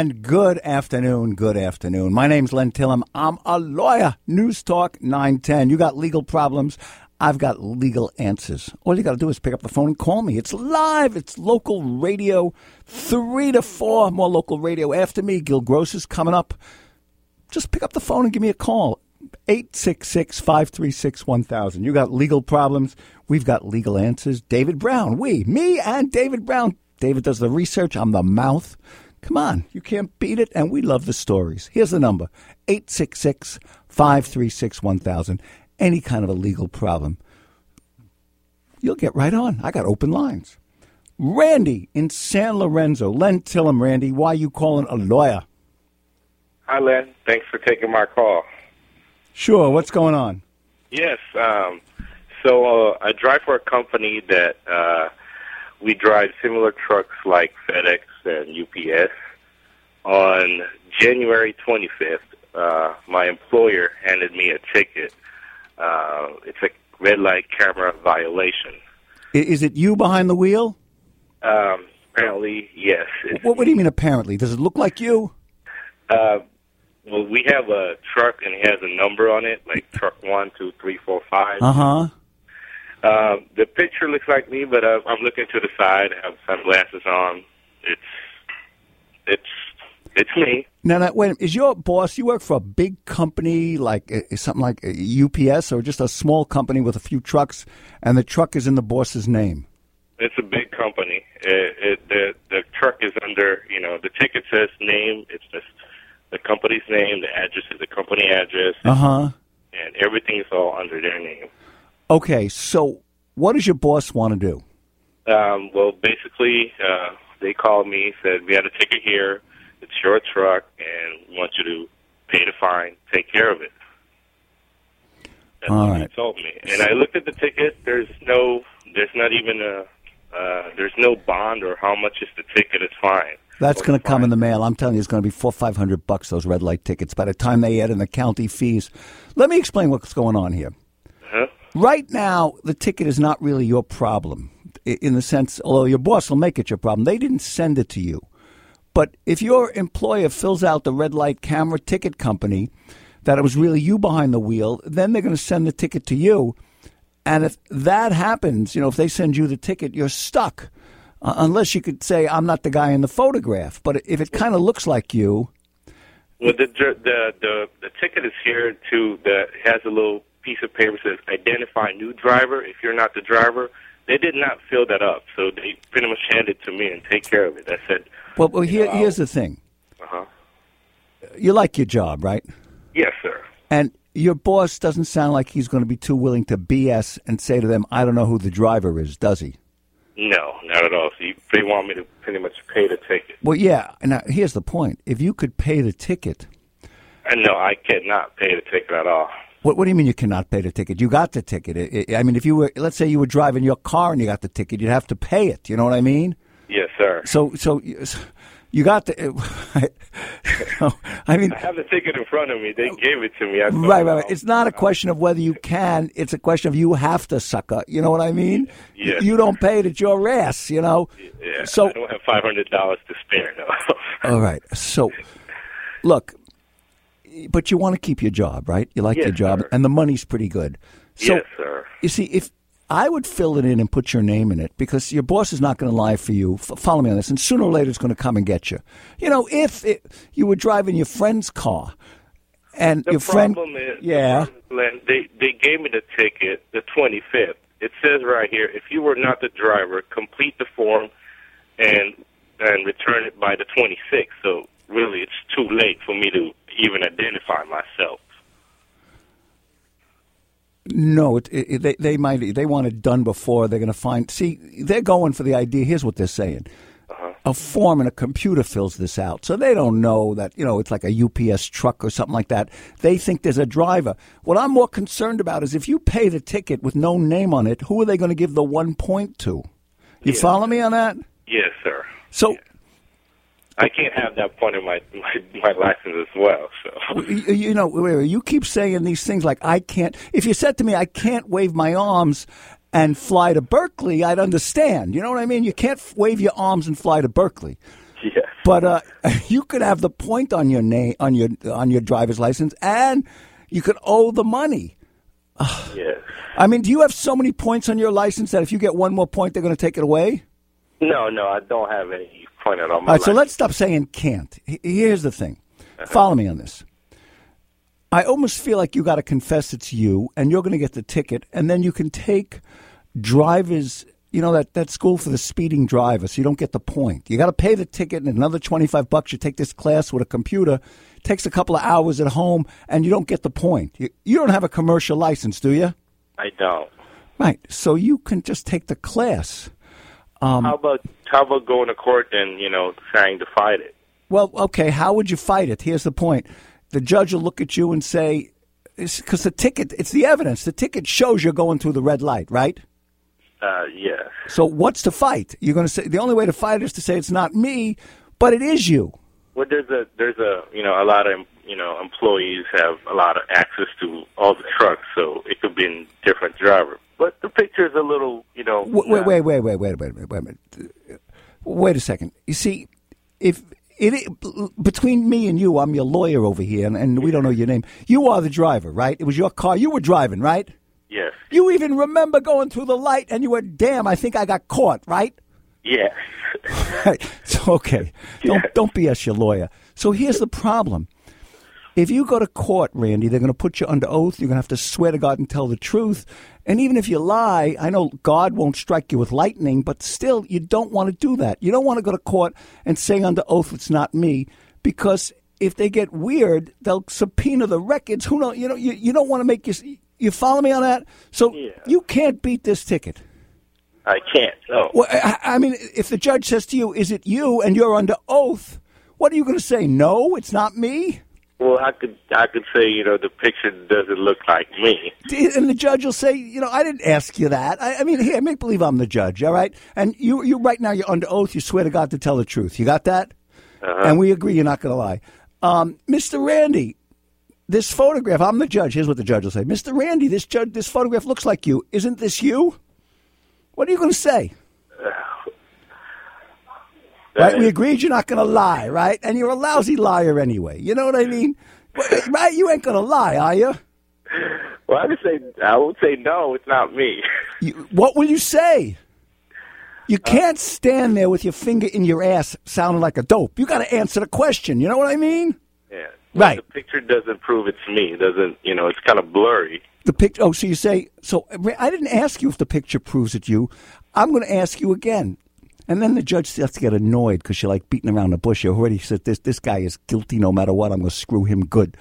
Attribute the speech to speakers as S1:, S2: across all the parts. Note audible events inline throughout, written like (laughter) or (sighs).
S1: And good afternoon, good afternoon. My name's Len Tillem. I'm a lawyer. News Talk 910. You got legal problems. I've got legal answers. All you got to do is pick up the phone and call me. It's live. It's local radio, three to four more local radio after me. Gil Gross is coming up. Just pick up the phone and give me a call. 866 536 1000. You got legal problems. We've got legal answers. David Brown. We, me and David Brown. David does the research. I'm the mouth. Come on. You can't beat it. And we love the stories. Here's the number 866 536 1000 any kind of a legal problem, you'll get right on. I got open lines. Randy in San Lorenzo. Len Tillem, Randy, why are you calling a lawyer?
S2: Hi, Len. Thanks for taking my call.
S1: Sure. What's going on?
S2: Yes. Um, so uh, I drive for a company that uh, we drive similar trucks like FedEx and UPS. On January 25th, uh, my employer handed me a ticket uh, it's a red light camera violation.
S1: Is it you behind the wheel?
S2: Um, apparently, yes.
S1: What, what, do you mean apparently? Does it look like you?
S2: Uh, well, we have a truck and it has a number on it, like truck one, two, three, four, five.
S1: Uh huh.
S2: Uh, the picture looks like me, but uh, I'm looking to the side. I have sunglasses on. It's it's it's me.
S1: Now, now, wait. Is your boss? You work for a big company, like uh, something like UPS, or just a small company with a few trucks, and the truck is in the boss's name?
S2: It's a big company. It, it, the the truck is under. You know, the ticket says name. It's just the company's name. The address is the company address.
S1: Uh huh.
S2: And everything is all under their name.
S1: Okay, so what does your boss want to do?
S2: Um, well, basically, uh, they called me, said we had a ticket here it's your truck, and we want you to pay the fine, take care of it. That's
S1: All
S2: what
S1: right.
S2: told me. And I looked at the ticket. There's no, there's not even a, uh, there's no bond or how much is the ticket. It's fine.
S1: That's going to come in the mail. I'm telling you, it's going to be four, five hundred bucks. Those red light tickets. By the time they add in the county fees, let me explain what's going on here.
S2: Huh?
S1: Right now, the ticket is not really your problem, in the sense, although your boss will make it your problem. They didn't send it to you. But if your employer fills out the red light camera ticket company that it was really you behind the wheel, then they're going to send the ticket to you. And if that happens, you know, if they send you the ticket, you're stuck. Uh, unless you could say, I'm not the guy in the photograph. But if it kind of looks like you,
S2: Well, the the the the ticket is here to that has a little piece of paper that says identify new driver. If you're not the driver, they did not fill that up, so they pretty much handed it to me and take care of it. I said,
S1: well, well here,
S2: know,
S1: here's the thing.
S2: uh huh,
S1: You like your job, right?
S2: yes, sir.
S1: And your boss doesn't sound like he's going to be too willing to BS and say to them, I don't know who the driver is, does he?
S2: No, not at all. So you, they want me to pretty much pay the ticket.
S1: Well, yeah. Now, here's the point. If you could pay the ticket,
S2: And no, I cannot pay the ticket at all.
S1: What, what do you mean you cannot pay the ticket? You got the ticket. I- I I mean, if you were, let's say you were driving your car and you got the ticket, you'd have to pay it. You know what I mean?
S2: Yes, sir.
S1: So, so you got the. (laughs) I mean,
S2: I have the ticket in front of me. They gave it to me.
S1: Right, right, right. It's not a question of whether you can. It's a question of you have to, sucker. You know what I mean?
S2: Yeah.
S1: You don't pay it, it's your ass. You know.
S2: Yeah,
S1: So
S2: I don't have five hundred dollars to spare. No.
S1: All right. So, look, but you want to keep your job, right? You like
S2: Yes,
S1: your job,
S2: sir.
S1: and the money's pretty good. So,
S2: yes, sir.
S1: you see, if I would fill it in and put your name in it, because your boss is not going to lie for you. F- follow me on this, and sooner or later, it's going to come and get you. You know, if it, you were driving your friend's car, and
S2: The
S1: your friend,
S2: is,
S1: yeah,
S2: the problem is, Len, they they gave me the ticket the 25th. It says right here, if you were not the driver, complete the form and and return it by the 26th. So really, it's too late for me to even identify myself.
S1: No, it, it, they they might they want it done before they're going to find. See, they're going for the idea. Here's what they're saying: uh-huh. a form and a computer fills this out, so they don't know that you know it's like a UPS truck or something like that. They think there's a driver. What I'm more concerned about is if you pay the ticket with no name on it, who are they going to give the one point to? You
S2: Yeah.
S1: follow me on that?
S2: Yes, sir.
S1: So.
S2: I can't have that point in my my, my license as well. So
S1: You you know, you keep saying these things like I can't. If you said to me, I can't wave my arms and fly to Berkeley, I'd understand. You know what I mean? You can't wave your arms and fly to Berkeley.
S2: yes,
S1: But uh, (laughs) you could have the point on your name on your on your driver's license, and you could owe the money.
S2: Yes.
S1: I mean, do you have so many points on your license that if you get one more point, they're going to take it away?
S2: No, no, I don't have any point at my
S1: All right, so let's stop saying can't. Here's the thing. Follow me on this. I almost feel like you got to confess it's you, and you're going to get the ticket, and then you can take drivers. You know that that school for the speeding driver, so you don't get the point. You got to pay the ticket and another twenty five bucks. You take this class with a computer. it Takes a couple of hours at home, and you don't get the point. You, you don't have a commercial license, do you?
S2: I don't.
S1: Right. So you can just take the class. Um,
S2: how about how about going to court and you know trying to fight it?
S1: Well, okay, how would you fight it? Here's the point. The judge will look at you and say, because the ticket, it's the evidence. The ticket shows you're going through the red light, right?
S2: Uh, yes.
S1: So what's to fight? You're going to say, the only way to fight is to say it's not me, but it is you.
S2: Well, there's a there's a you know a lot of you know employees have a lot of access to all the trucks, so it could be in different driver. But the picture is a little, you know.
S1: Wait, wait, wait, wait, wait, wait, wait, wait a minute. Wait a second. You see, if it, between me and you, I'm your lawyer over here, and, and we don't know your name. You are the driver, right? It was your car. You were driving, right?
S2: Yes.
S1: You even remember going through the light, and you were, damn, I think I got caught, right? Yeah. (laughs) so, okay. Don't don't BS your lawyer. So here's the problem if you go to court, Randy, they're going to put you under oath. You're going to have to swear to God and tell the truth. And even if you lie, I know God won't strike you with lightning, but still, you don't want to do that. You don't want to go to court and say under oath it's not me, because if they get weird, they'll subpoena the records. Who know? You know, you, you don't want to make you. You follow me on that? So
S2: Yeah.
S1: you can't beat this ticket.
S2: I can't. Oh.
S1: Well, I, I mean, if the judge says to you, "Is it you?" and you're under oath, what are you going to say? No, it's not me.
S2: Well, I could I could say you know the picture doesn't look like me.
S1: And the judge will say, "You know, I didn't ask you that. I, I mean, I make believe I'm the judge, all right? And you, you right now, you're under oath. You swear to God to tell the truth. You got that? And we agree you're not going to lie, um, Mr. Randy." This photograph, I'm the judge. Here's what the judge will say, Mr. Randy. This judge, this photograph looks like you. Isn't this you? What are you going to say? Right? We agreed you're not going to lie, right? And you're a lousy liar anyway. You know what I mean? Right? You ain't going to lie, are you?
S2: Well, I would say I would say no, it's not me.
S1: you? What will you say? You uh, can't stand there with your finger in your ass sounding like a dope. You got to answer the question. You know what I mean?
S2: Yeah.
S1: Right.
S2: The picture doesn't prove it's me. It doesn't you know? It's kind of blurry.
S1: The picture. Oh, so you say so? I didn't ask you if the picture proves it you. I'm going to ask you again, and then the judge starts to get annoyed because you're like beating around the bush. You already said this. This guy is guilty no matter what. I'm going to screw him good.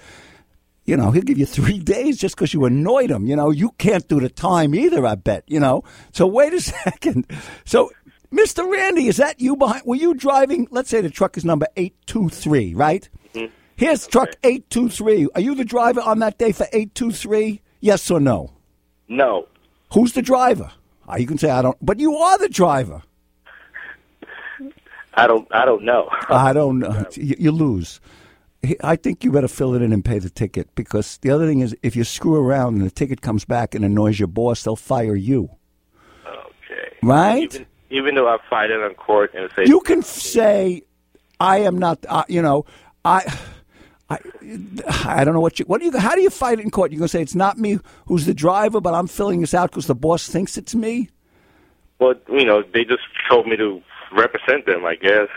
S1: You know, he'll give you three (laughs) days just because you annoyed him. You know, you can't do the time either. I bet. You know. So wait a (laughs) second. So, Mr. Randy, is that you behind? Were you driving? Let's say the truck is number eight two three, right? Here's truck eight two three. Are you the driver on that day for eight two three? Yes or no?
S2: No.
S1: Who's the driver? Ah, you can say I don't, but you are the driver.
S2: I don't I don't know.
S1: I don't (laughs) know. You, you lose. I think you better fill it in and pay the ticket because the other thing is if you screw around and the ticket comes back and annoys your boss, they'll fire you.
S2: Okay.
S1: Right?
S2: Even even though I fight it on court and say
S1: You can say, "I am not." Uh, you know, I. I, I don't know what you what do you how do you fight it in court? You gonna say it's not me who's the driver, but I'm filling this out because the boss thinks it's me.
S2: well, you know, they just told me to represent them, I guess.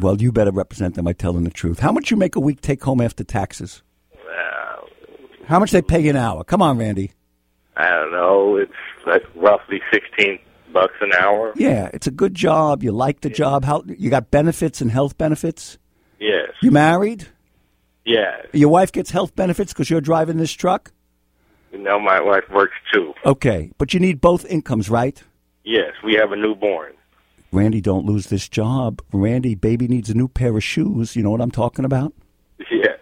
S1: Well, you better represent them by telling the truth. How much you make a week take home after taxes?
S2: Uh,
S1: How much they pay an hour? Come on, Randy.
S2: I don't know. It's like roughly sixteen bucks an hour.
S1: Yeah, it's a good job. You like the job. How you got benefits and health benefits?
S2: Yes.
S1: You married?
S2: Yes.
S1: Your wife gets health benefits because you're driving this truck.
S2: You know, my wife works too.
S1: Okay, but you need both incomes, right?
S2: Yes, we have a newborn.
S1: Randy, don't lose this job. Randy, baby needs a new pair of shoes. You know what I'm talking about? (laughs)
S2: Yes.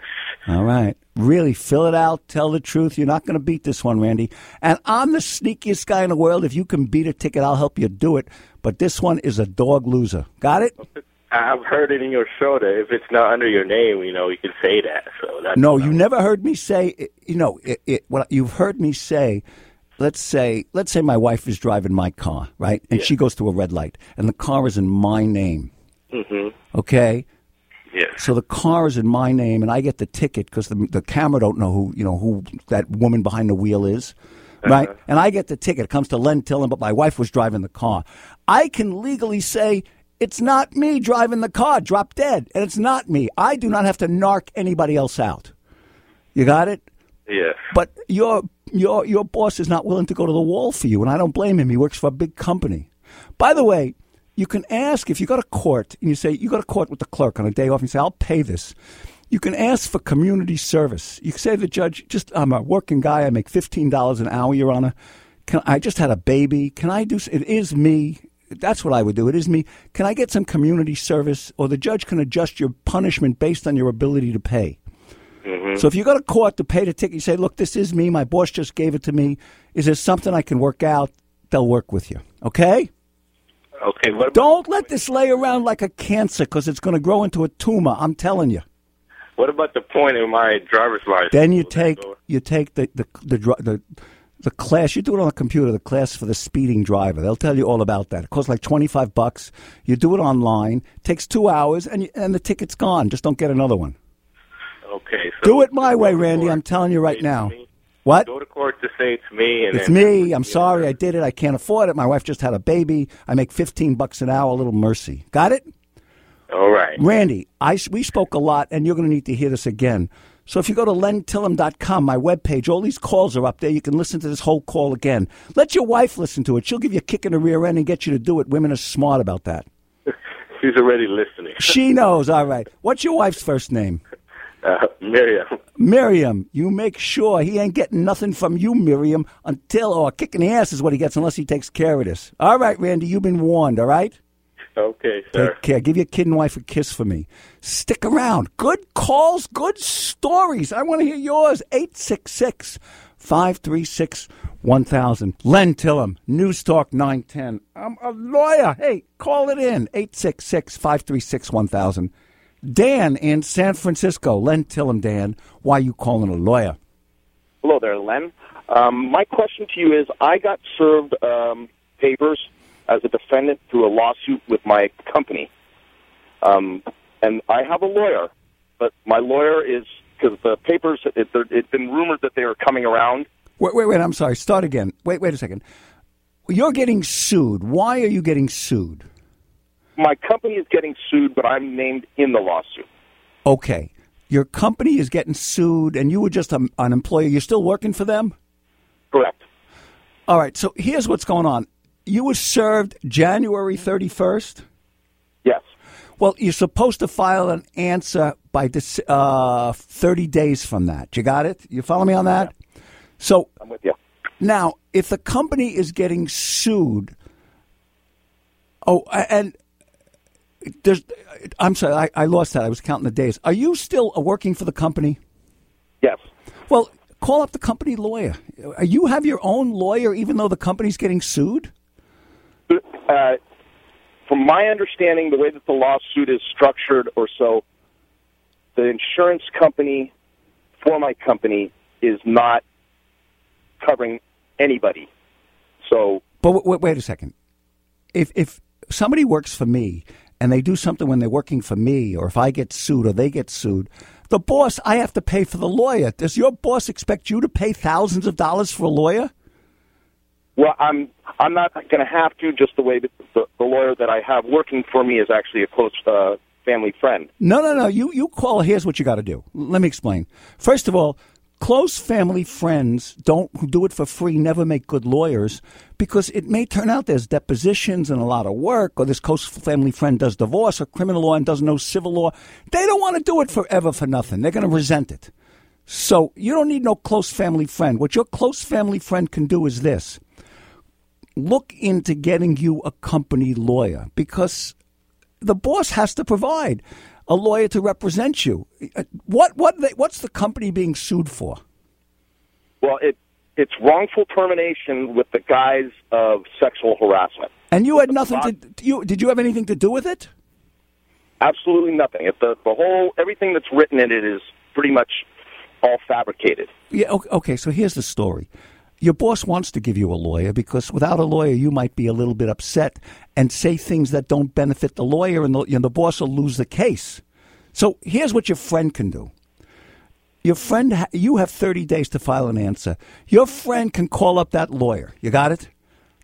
S1: All right. Really, fill it out. Tell the truth. You're not going to beat this one, Randy. And I'm the sneakiest guy in the world. If you can beat a ticket, I'll help you do it. But this one is a dog loser. Got it?
S2: I've heard it in your show that if it's not under your name, you know, you can say that. So that's
S1: No, you never heard me say. You know, it, it, what you've heard me say. Let's say, let's say my wife is driving my car, right, and she goes to a red light, and the car is in my name.
S2: hmm
S1: Okay,
S2: Yes.
S1: So the car is in my name, and I get the ticket because the, the camera don't know who you know who that woman behind the wheel is, right? And I get the ticket. It comes to Len Tillem, but my wife was driving the car. I can legally say it's not me driving the car, drop dead, and it's not me. I do not have to narc anybody else out. You got it?
S2: Yes.
S1: But your your your boss is not willing to go to the wall for you, and I don't blame him. He works for a big company. By the way, you can ask if you go to court and you say you go to court with the clerk on a day off and you say I'll pay this. You can ask for community service. You can say to the judge, "Just I'm a working guy. I make fifteen dollars an hour, Your Honor. Can I just had a baby? Can I do? It is me. That's what I would do. It is me. Can I get some community service, or the judge can adjust your punishment based on your ability to pay. Mm-hmm. So if you go to court to pay the ticket, you say, "Look, this is me. My boss just gave it to me. Is there something I can work out?" They'll work with you. Okay.
S2: Okay. What about,
S1: Don't let this lay around like a cancer because it's going to grow into a tumor. I'm telling you.
S2: what about the point in my driver's license?
S1: Then you take you take the the the, the the class. You do it on the computer. The class for the speeding driver. They'll tell you all about that. It costs like twenty five bucks. You do it online. Takes two hours, and you, and the ticket's gone. Just don't get another one.
S2: Okay. So
S1: Do it my way, Randy. I'm telling you right now. What?
S2: Go to court to say it's me, and
S1: It's me. I'm sorry. Uh, I did it. I can't afford it. My wife just had a baby. I make 15 bucks an hour. A little mercy. Got it?
S2: All right.
S1: Randy, I, we spoke a lot, and you're going to need to hear this again. So if you go to lentillem.com, my webpage, all these calls are up there. You can listen to this whole call again. Let your wife listen to it. She'll give you a kick in the rear end and get you to do it. Women are smart about that. (laughs)
S2: She's already listening.
S1: She knows. All right. What's your wife's first name?
S2: Uh, Miriam.
S1: Miriam. You make sure he ain't getting nothing from you, Miriam, until, or kicking the ass is what he gets unless he takes care of this. All right, Randy, you've been warned, all right?
S2: Okay, sir.
S1: Take care. Give your kid and wife a kiss for me. Stick around. Good calls, good stories. I want to hear yours. 866 536 1000. Len Tillem, News Talk 910. I'm a lawyer. Hey, call it in. 866 536 1000. Dan in San Francisco. Len Tillem, Dan. Why you calling a lawyer?
S3: Hello there, Len. Um, my question to you is I got served um, papers as a defendant through a lawsuit with my company. Um, and I have a lawyer, but my lawyer is, because the papers, it, it's been rumored that they are coming around.
S1: Wait, wait, wait. I'm sorry. Start again. Wait, wait a second. You're getting sued. Why are you getting sued?
S3: My company is getting sued, but I'm named in the lawsuit.
S1: Okay. Your company is getting sued, and you were just a, an employee. You're still working for them?
S3: Correct.
S1: All right. So here's what's going on. You were served January 31st.
S3: Yes.
S1: Well, you're supposed to file an answer by this, uh, 30 days from that. You got it? You follow me on that? So
S3: I'm with you.
S1: now, if the company is getting sued, oh, and there's, I'm sorry, I, I lost that. I was counting the days. Are you still uh, working for the company?
S3: Yes.
S1: Well, call up the company lawyer. Uh, You have your own lawyer, even though the company's getting sued.
S3: Uh, from my understanding, the way that the lawsuit is structured or so, the insurance company for my company is not covering anybody. So,
S1: But w- w- wait a second. If if somebody works for me and they do something when they're working for me, or if I get sued or they get sued, the boss I have to pay for the lawyer. Does your boss expect you to pay thousands of dollars for a lawyer?
S3: well, I'm I'm not going to have to. Just the way that the, the lawyer that I have working for me is actually a close uh, family friend.
S1: No, no, no. You you call. Here's what you got to do. Let me explain. First of all, close family friends don't do it for free. Never make good lawyers because it may turn out there's depositions and a lot of work, or this close family friend does divorce or criminal law and doesn't know civil law. They don't want to do it forever for nothing. They're going to resent it. So you don't need no close family friend. What your close family friend can do is this look into getting you a company lawyer because the boss has to provide a lawyer to represent you. Uh, What what they, what's the company being sued for?
S3: Well, it it's wrongful termination with the guise of sexual harassment.
S1: And you had nothing to you did you have anything to do with it?
S3: Absolutely nothing. If the the whole everything that's written in it is pretty much all fabricated.
S1: Yeah, okay, okay, so here's the story. Your boss wants to give you a lawyer because without a lawyer, you might be a little bit upset and say things that don't benefit the lawyer, and the, and the boss will lose the case. So here's what your friend can do. Your friend, ha- you have 30 days to file an answer. Your friend can call up that lawyer. You got it?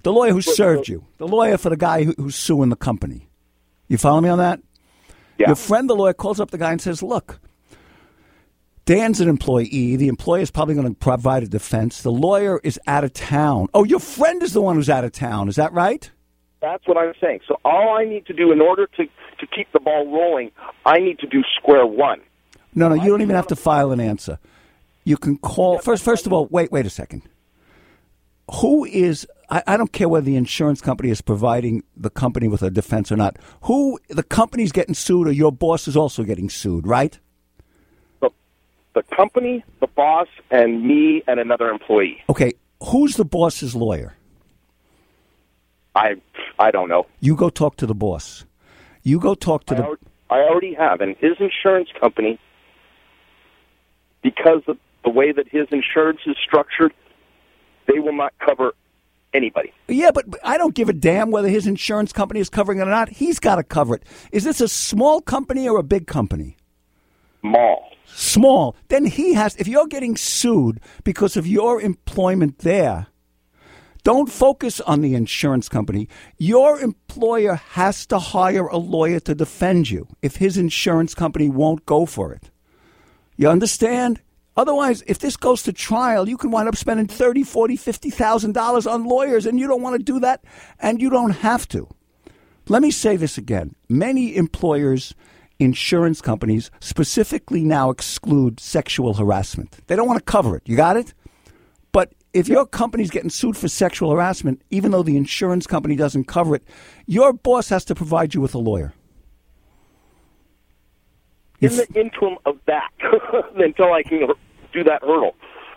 S1: The lawyer who served you. The lawyer for the guy who, who's suing the company. You follow me on that?
S3: Yeah.
S1: Your friend, the lawyer, calls up the guy and says, Look, Dan's an employee. The employer is probably going to provide a defense. The lawyer is out of town. Oh, your friend is the one who's out of town. Is that right?
S3: That's what I'm saying. So all I need to do in order to, to keep the ball rolling, I need to do square one.
S1: No, no, you don't even have to file an answer. You can call first. First of all, wait, wait a second. Who is? I, I don't care whether the insurance company is providing the company with a defense or not. Who the company's getting sued, or your boss is also getting sued, right?
S3: The, company, the boss, and me and another employee.
S1: Okay, who's the boss's lawyer?
S3: I I don't know.
S1: You go talk to the boss. You go talk to
S3: I,
S1: the.
S3: I already have, and his insurance company, because of the way that his insurance is structured, they will not cover anybody.
S1: Yeah, but, but I don't give a damn whether his insurance company is covering it or not. He's got to cover it. Is this a small company or a big company?
S3: Mall.
S1: Small, then he has, if you're getting sued because of your employment there, don't focus on the insurance company. Your employer has to hire a lawyer to defend you if his insurance company won't go for it. You understand? Otherwise, if this goes to trial, you can wind up spending thirty, forty, fifty thousand dollars on lawyers, and you don't want to do that, and you don't have to. Let me say this again. Many employers, insurance companies specifically now exclude sexual harassment. They don't want to cover it. You got it? But if your company's getting sued for sexual harassment, even though the insurance company doesn't cover it, your boss has to provide you with a lawyer.
S3: In the interim of that, (laughs) until I can do that hurdle.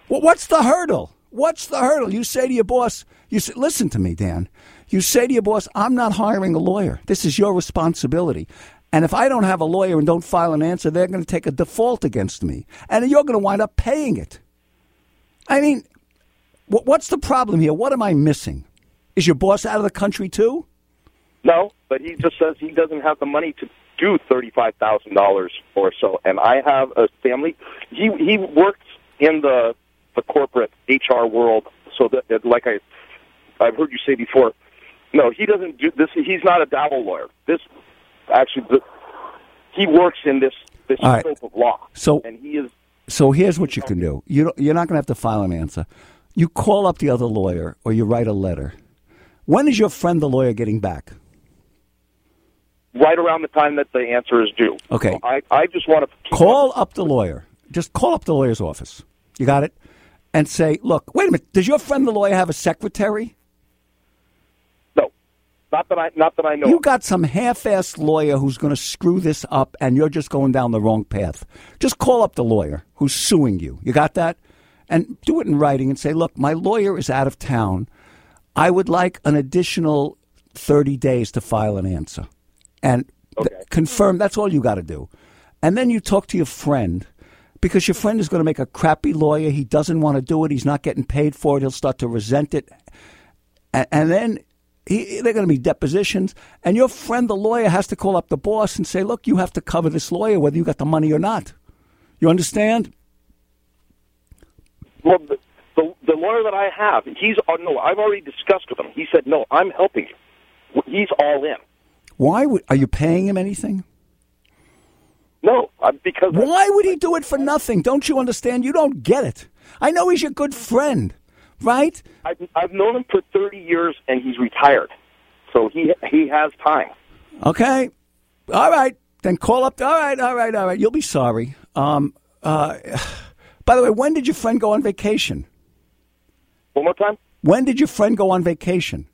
S1: Well, what's the hurdle? What's the hurdle? You say to your boss, you say, listen to me, Dan. You say to your boss, I'm not hiring a lawyer. This is your responsibility. And if I don't have a lawyer and don't file an answer, they're going to take a default against me. And you're going to wind up paying it. I mean, wh- what's the problem here? What am I missing? Is your boss out of the country too?
S3: No, but he just says he doesn't have the money to do thirty-five thousand dollars or so. And I have a family. He he works in the the corporate HR world, so that like I I've heard you say before. No, he doesn't do this. He's not a dabble lawyer. This actually, he works in this this
S1: All right.
S3: scope of law.
S1: So-
S3: and he is
S1: So here's what you can do. You don't, you're not going to have to file an answer. You call up the other lawyer or you write a letter. When is your friend the lawyer getting back?
S3: right around the time that the answer is due.
S1: Okay.
S3: So I I just want to
S1: Call up the lawyer. Just call up the lawyer's office. You got it? And say, look, wait a minute. Does your friend the lawyer have a secretary?
S3: No, not that I not that I know.
S1: You
S3: of.
S1: got some half-assed lawyer who's going to screw this up, and you're just going down the wrong path. Just call up the lawyer who's suing you. You got that? And do it in writing and say, look, my lawyer is out of town. I would like an additional 30 days to file an answer. And th- confirm that's all you got to do. And then you talk to your friend because your friend is going to make a crappy lawyer. He doesn't want to do it. He's not getting paid for it. He'll start to resent it. And, and then he, they're going to be depositions. And your friend, the lawyer, has to call up the boss and say, look, you have to cover this lawyer whether you got the money or not. You understand?
S3: Well, the, the the lawyer that I have, he's uh, no. I've already discussed with him. He said, "No, I'm helping you." He's all in.
S1: Why would, are you paying him anything?
S3: No, uh, because
S1: Why would he do it for nothing? Don't you understand? You don't get it. I know he's your good friend, right?
S3: I've, I've known him for 30 years, and he's retired, so he he has time.
S1: Okay. All right. Then call up. All right. All right. All right. You'll be sorry. Um, uh, (sighs) by the way, when did your friend go on vacation?
S3: One more time.
S1: When did your friend go on vacation?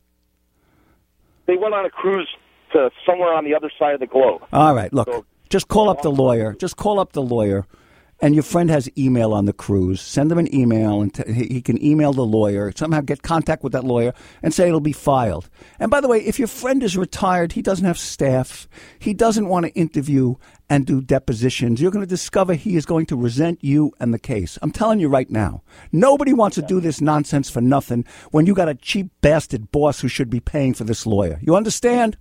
S3: They went on a cruise to somewhere on the other side of the globe.
S1: All right. Look,
S3: So-
S1: just call up the lawyer. Just call up the lawyer. And your friend has email on the cruise. Send them an email, and t- he he can email the lawyer. Somehow get contact with that lawyer and say it'll be filed. And by the way, if your friend is retired, he doesn't have staff. He doesn't want to interview and do depositions. You're going to discover he is going to resent you and the case. I'm telling you right now. Nobody wants to do this nonsense for nothing when you got a cheap bastard boss who should be paying for this lawyer. You understand?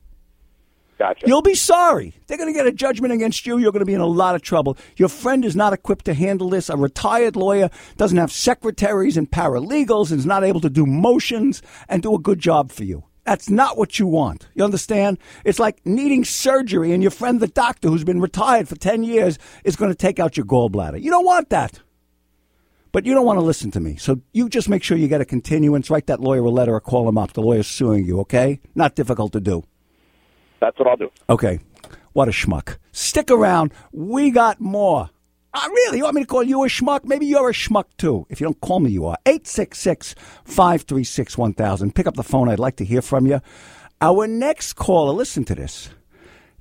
S3: Gotcha.
S1: You'll be sorry. They're going to get a judgment against you. You're going to be in a lot of trouble. Your friend is not equipped to handle this. A retired lawyer doesn't have secretaries and paralegals and is not able to do motions and do a good job for you. That's not what you want. You understand? It's like needing surgery and your friend, the doctor who's been retired for 10 years, is going to take out your gallbladder. You don't want that. But you don't want to listen to me. So you just make sure you get a continuance, write that lawyer a letter or call him up. The lawyer's suing you, okay? Not difficult to do.
S3: That's what I'll do.
S1: Okay. What a schmuck. Stick around. We got more. Uh, really? You want me to call you a schmuck? Maybe you're a schmuck too. If you don't call me, you are. 866 536 1000. Pick up the phone. I'd like to hear from you. Our next caller, listen to this.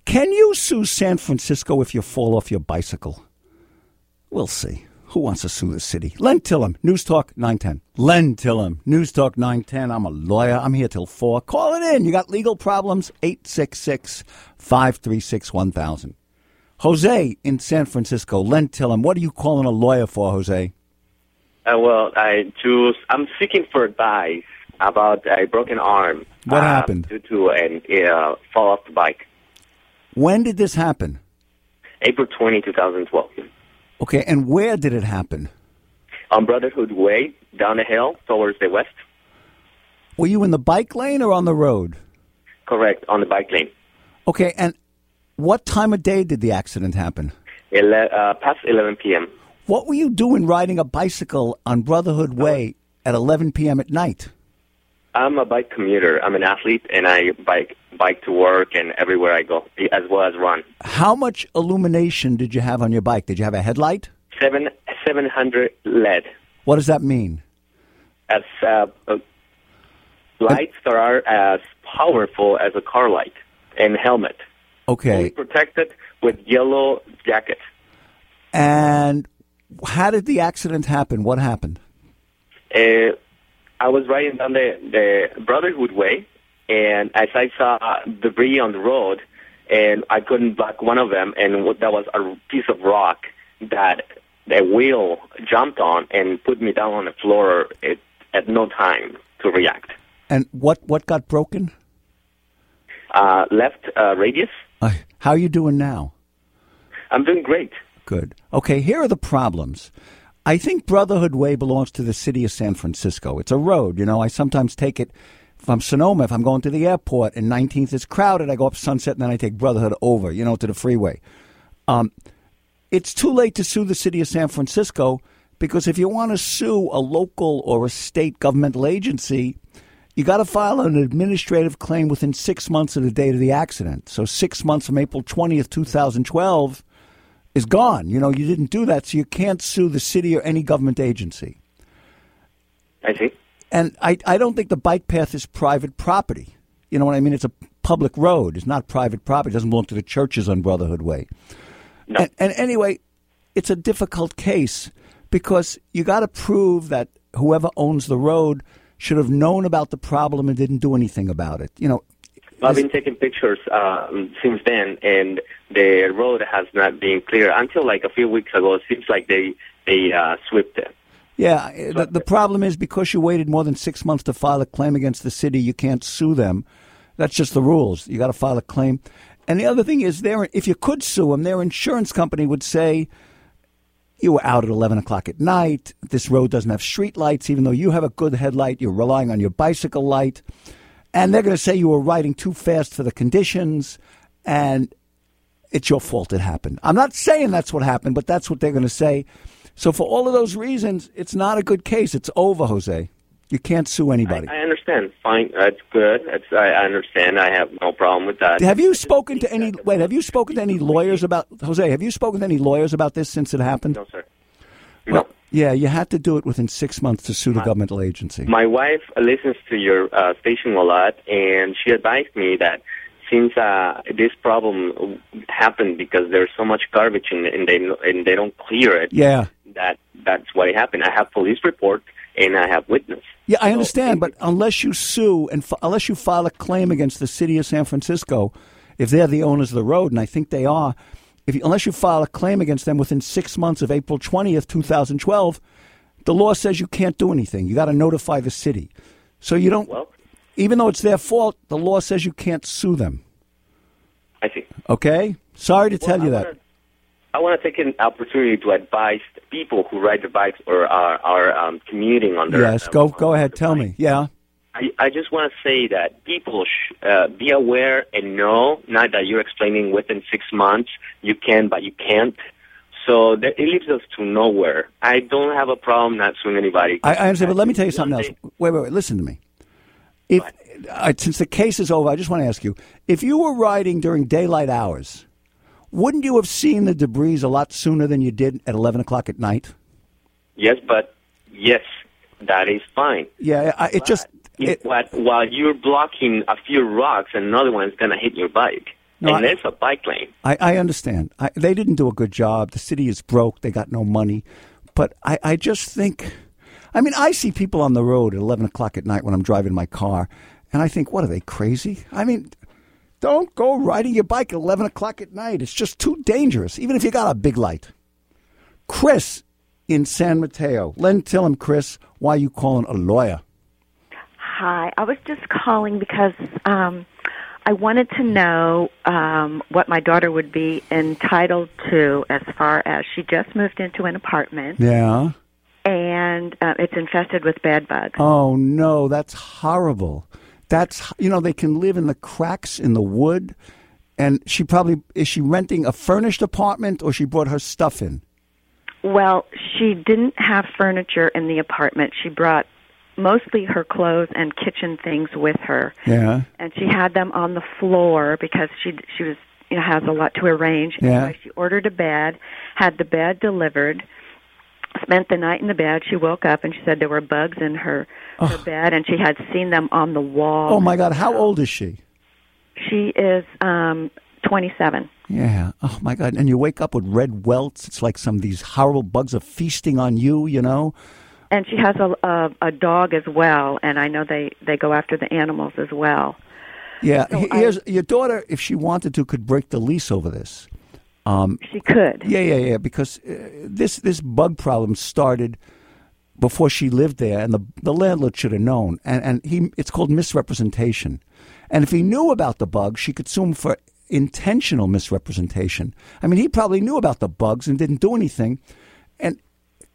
S1: Can you sue San Francisco if you fall off your bicycle? We'll see. Who wants to sue the city? Len Tillem, News Talk 910. Len Tillem, News Talk 910. I'm a lawyer. I'm here till 4. Call it in. You got legal problems? 866 536 1000. Jose in San Francisco. Len Tillem, what are you calling a lawyer for, Jose?
S4: Uh, well, I just I'm seeking for advice about a broken arm.
S1: What
S4: uh,
S1: happened?
S4: Due to an uh, fall off the bike.
S1: When did this happen?
S4: April 20, 2012.
S1: Okay, and where did it happen?
S4: On Brotherhood Way, down the hill towards the west.
S1: Were you in the bike lane or on the road?
S4: Correct, on the bike lane.
S1: Okay, and what time of day did the accident happen?
S4: Ele- uh, past 11 p.m.
S1: What were you doing riding a bicycle on Brotherhood Way at 11 p.m. at night?
S4: I'm a bike commuter. I'm an athlete, and I bike bike to work and everywhere I go, as well as run.
S1: How much illumination did you have on your bike? Did you have a headlight?
S4: Seven 700 LED.
S1: What does that mean?
S4: As uh, uh, lights that are as powerful as a car light and helmet.
S1: Okay.
S4: Fully protected with yellow jacket.
S1: And how did the accident happen? What happened?
S4: Uh, I was riding down the, the Brotherhood Way, and as I saw debris on the road, and I couldn't block one of them, and that was a piece of rock that the wheel jumped on and put me down on the floor at, at no time to react.
S1: And what, what got broken?
S4: Uh, left uh, radius.
S1: Uh, how are you doing now?
S4: I'm doing great.
S1: Good. Okay, here are the problems. I think Brotherhood Way belongs to the city of San Francisco. It's a road, you know. I sometimes take it from Sonoma if I'm going to the airport and 19th is crowded. I go up Sunset and then I take Brotherhood over, you know, to the freeway. Um, it's too late to sue the city of San Francisco because if you want to sue a local or a state governmental agency, you got to file an administrative claim within six months of the date of the accident. So six months from April 20th, 2012 is gone. You know, you didn't do that, so you can't sue the city or any government agency.
S4: I see.
S1: And I, I don't think the bike path is private property. You know what I mean? It's a public road. It's not private property. It doesn't belong to the churches on Brotherhood Way.
S4: No.
S1: And, and anyway, it's a difficult case because you got to prove that whoever owns the road should have known about the problem and didn't do anything about it. You know,
S4: I've been taking pictures um, since then, and the road has not been clear until like a few weeks ago. It seems like they they uh, swept it.
S1: Yeah, the, the problem is because you waited more than six months to file a claim against the city, you can't sue them. That's just the rules. You got to file a claim. And the other thing is, their if you could sue them, their insurance company would say you were out at eleven o'clock at night. This road doesn't have street lights, even though you have a good headlight. You're relying on your bicycle light, and they're going to say you were riding too fast for the conditions, and it's your fault it happened. I'm not saying that's what happened, but that's what they're going to say. So for all of those reasons, it's not a good case. It's over, Jose. You can't sue anybody.
S4: I, I understand. Fine, that's good. That's, I, I understand. I have no problem with that.
S1: have you spoken to any? Wait, have you spoken to any lawyers about Jose? Have you spoken to any lawyers about this since it happened?
S4: No, sir. No.
S1: Well, yeah, you had to do it within six months to sue the governmental agency.
S4: My wife listens to your uh, station a lot, and she advised me that since uh, this problem happened because there's so much garbage and, and they and they don't clear it,
S1: yeah,
S4: that that's what happened. I have police report and I have witness.
S1: Yeah, I understand, but unless you sue and f- unless you file a claim against the city of San Francisco, if they're the owners of the road, and I think they are, if you, unless you file a claim against them within six months of April twentieth, two thousand twelve, the law says you can't do anything. You got to notify the city. So you don't.
S4: Well,
S1: even though it's their fault, the law says you can't sue them.
S4: I see.
S1: Okay? Sorry to tell you
S4: I
S1: that.
S4: wanna- I want to take an opportunity to advise people who ride their bikes or are, are um, commuting on their.
S1: Yes,
S4: um,
S1: go
S4: on
S1: go ahead. Tell
S4: bike.
S1: me. Yeah.
S4: I, I just want to say that people sh- uh, be aware and know, not that you're explaining within six months you can, but you can't. So that, it leaves us to nowhere. I don't have a problem not suing anybody.
S1: I, I understand, but let me tell you something else. Wait, wait, wait. Listen to me. If uh, since the case is over, I just want to ask you: if you were riding during daylight hours, wouldn't you have seen the debris a lot sooner than you did at eleven o'clock at night?
S4: Yes, but yes, that is fine.
S1: Yeah, I, it just
S4: If
S1: it,
S4: what, while you're blocking a few rocks, another one's going to hit your bike.
S1: No,
S4: and
S1: I-
S4: there's a bike lane.
S1: I, I understand. I, they didn't do a good job. The city is broke. They got no money. But I, I just think, I mean, I see people on the road at 11 o'clock at night when I'm driving my car, and I think, what are they, crazy? I mean, don't go riding your bike at 11 o'clock at night. It's just too dangerous, even if you got a big light. Chris in San Mateo. Len him, Chris, why you calling a lawyer?
S5: Hi, I was just calling because um, I wanted to know um, what my daughter would be entitled to as far as she just moved into an apartment
S1: Yeah.
S5: and uh, it's infested with bed bugs.
S1: Oh no, that's horrible. That's you know they can live in the cracks in the wood, and she probably is she renting a furnished apartment or she brought her stuff in.
S5: Well, she didn't have furniture in the apartment. She brought mostly her clothes and kitchen things with her,
S1: Yeah,
S5: and she had them on the floor because she she was you know has a lot to arrange.
S1: Yeah.
S5: Anyway, she ordered a bed, had the bed delivered, spent the night in the bed. She woke up and she said there were bugs in her her bed, and she had seen them on the wall.
S1: Oh my God, how old is she?
S5: She is um, 27.
S1: Yeah. Oh my God, and you wake up with red welts. It's like some of these horrible bugs are feasting on you. You know.
S5: And she has a, a a dog as well, and I know they they go after the animals as well.
S1: Yeah.
S5: So I-
S1: your daughter, if she wanted to, could break the lease over this.
S5: She could.
S1: Yeah, yeah, yeah. Because uh, this this bug problem started before she lived there, and the the landlord should have known. And and he it's called misrepresentation. And if he knew about the bug, she could sue him for intentional misrepresentation. I mean, he probably knew about the bugs and didn't do anything. And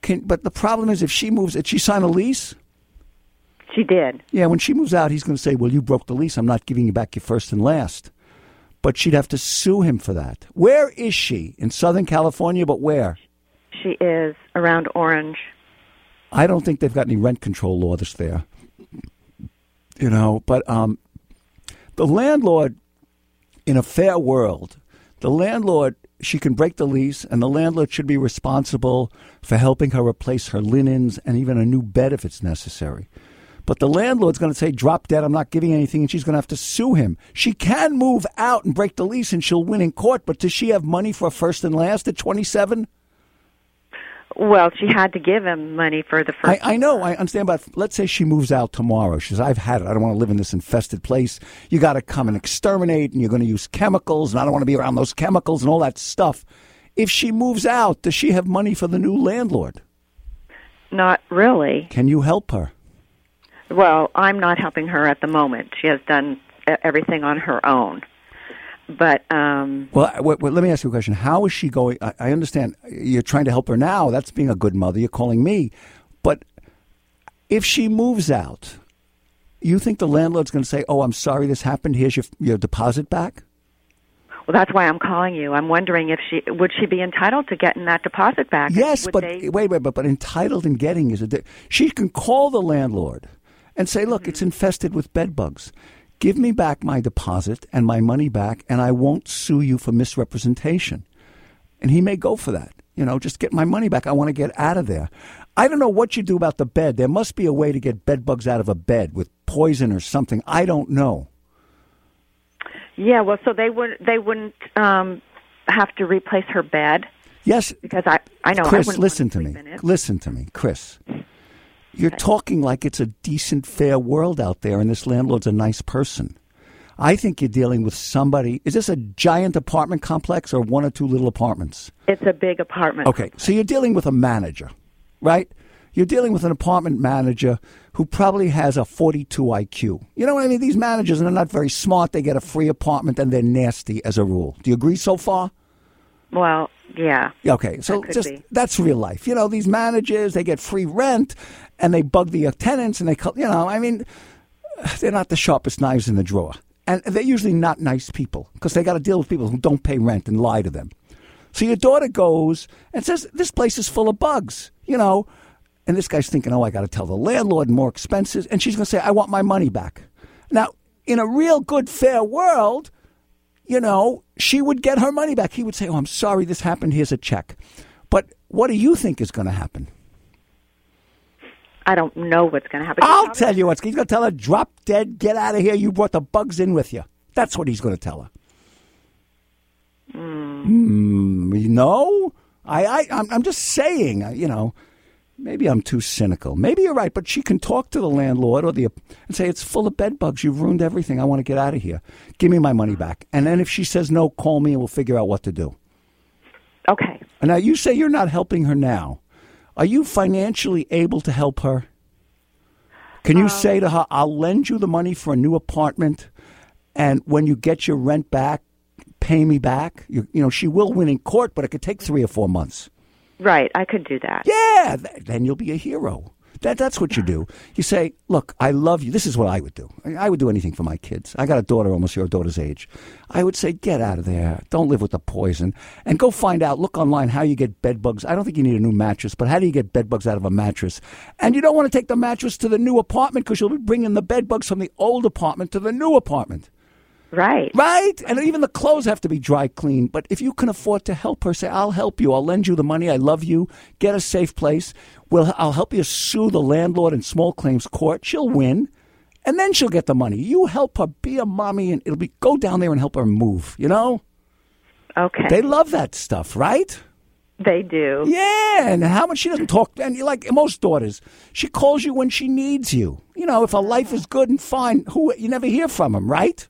S1: can but the problem is, if she moves, did she sign a lease?
S5: She did.
S1: Yeah, when she moves out, he's going to say, "Well, you broke the lease. I'm not giving you back your first and last." But she'd have to sue him for that. Where is she? In Southern California, but where?
S5: She is around Orange.
S1: I don't think they've got any rent control laws there. You know, but um, the landlord, in a fair world, the landlord she can break the lease, and the landlord should be responsible for helping her replace her linens and even a new bed if it's necessary. But the landlord's going to say, "Drop dead. I'm not giving anything," and she's going to have to sue him. She can move out and break the lease, and she'll win in court. But does she have money for first and last at 27?
S5: Well, she had to give him money for the first.
S1: I know, I understand, but let's say she moves out tomorrow. She says, I've had it. I don't want to live in this infested place. You got to come and exterminate, and you're going to use chemicals, and I don't want to be around those chemicals and all that stuff. If she moves out, does she have money for the new landlord?
S5: Not really.
S1: Can you help her?
S5: Well, I'm not helping her at the moment. She has done everything on her own. But um
S1: Well, wait, wait, let me ask you a question. How is she going? I, I understand you're trying to help her now. That's being a good mother. You're calling me. But if she moves out, you think the landlord's going to say, Oh, I'm sorry this happened. Here's your, your deposit back?
S5: well, that's why I'm calling you. I'm wondering if she would she be entitled to getting that deposit back?
S1: Yes,
S5: Would
S1: but
S5: they-
S1: wait, wait, but but entitled and getting is a. Di- she can call the landlord and say, "Look, it's infested with bed bugs. Give me back my deposit and my money back, and I won't sue you for misrepresentation." And he may go for that. You know, just get my money back. I want to get out of there. I don't know what you do about the bed. There must be a way to get bed bugs out of a bed with poison or something. I don't know.
S5: yeah, well, so they would they wouldn't um have to replace her bed
S1: Yes,
S5: because I I know
S1: Chris,
S5: wouldn't
S1: listen to me. Listen to me, Chris. You're talking like it's a decent, fair world out there, and this landlord's a nice person. I think you're dealing with somebody. Is this a giant apartment complex or one or two little apartments?
S5: It's a big apartment.
S1: Okay, so you're dealing with a manager, right? You're dealing with an apartment manager who probably has a 42 IQ. You know what I mean? These managers are not very smart. They get a free apartment and they're nasty as a rule. Do you agree so far?
S5: Well, yeah.
S1: Okay, so
S5: could
S1: just
S5: be.
S1: that's real life. You know, these managers they get free rent and they bug the tenants and they, you know, I mean, they're not the sharpest knives in the drawer, and they're usually not nice people because they got to deal with people who don't pay rent and lie to them. So your daughter goes and says, "This place is full of bugs," you know, and this guy's thinking, "Oh, I got to tell the landlord more expenses," and she's going to say, "I want my money back." Now, in a real good, fair world, you know, she would get her money back. He would say, Oh, I'm sorry this happened. Here's a check. But what do you think is going to happen?
S5: I don't know what's going to happen.
S1: I'll tell you what's he's going to tell her, drop dead, get out of here. You brought the bugs in with you. That's what he's going to tell her. Mm, you know, I, I, I'm, I'm just saying, you know, maybe I'm too cynical. Maybe you're right, but she can talk to the landlord or the and say it's full of bed bugs. You've ruined everything. I want to get out of here. Give me my money back. And then if she says no, call me and we'll figure out what to do.
S5: Okay.
S1: And Now you say you're not helping her now. Are you financially able to help her? Can you um, say to her, "I'll lend you the money for a new apartment, and when you get your rent back, pay me back"? You, you know, she will win in court, but it could take three or four months.
S5: Right. I could do that.
S1: Yeah, th- then you'll be a hero. That, that's what you do. You say, Look, I love you. This is what I would do. I, would do anything for my kids. I got a daughter almost your daughter's age. I would say, Get out of there. Don't live with the poison. And go find out, look online how you get bed bugs. I don't think you need a new mattress, but how do you get bed bugs out of a mattress? And you don't want to take the mattress to the new apartment because you'll be bringing the bed bugs from the old apartment to the new apartment.
S5: Right.
S1: Right? And even the clothes have to be dry clean. But if you can afford to help her, say, I'll help you. I'll lend you the money. I love you. Get a safe place. Well, I'll help you sue the landlord in small claims court. She'll win. And then she'll get the money. You help her be a mommy and it'll be go down there and help her move, you know?
S5: Okay.
S1: They love that stuff, right?
S5: They do.
S1: Yeah, and how much she doesn't talk, and you like most daughters, she calls you when she needs you. You know, if her uh-huh. life is good and fine, who you never hear from them, right?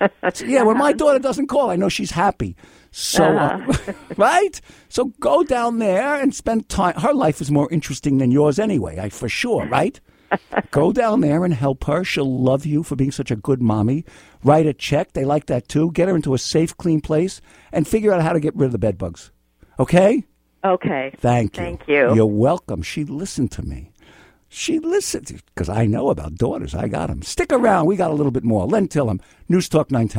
S1: (laughs) Yeah, when my daughter doesn't call, I know she's happy. So, uh, (laughs) right? So go down there and spend time. Her life is more interesting than yours anyway, I, for sure, right? go (laughs) down there and help her. She'll love you for being such a good mommy. Write a check. They like that too. Get her into a safe, clean place and figure out how to get rid of the bed bugs. Okay?
S5: Okay.
S1: Thank you.
S5: Thank you.
S1: You're welcome. She listened to me. She listens because I know about daughters. I got them. Stick around. We got a little bit more. Len Tillem, News Talk 910.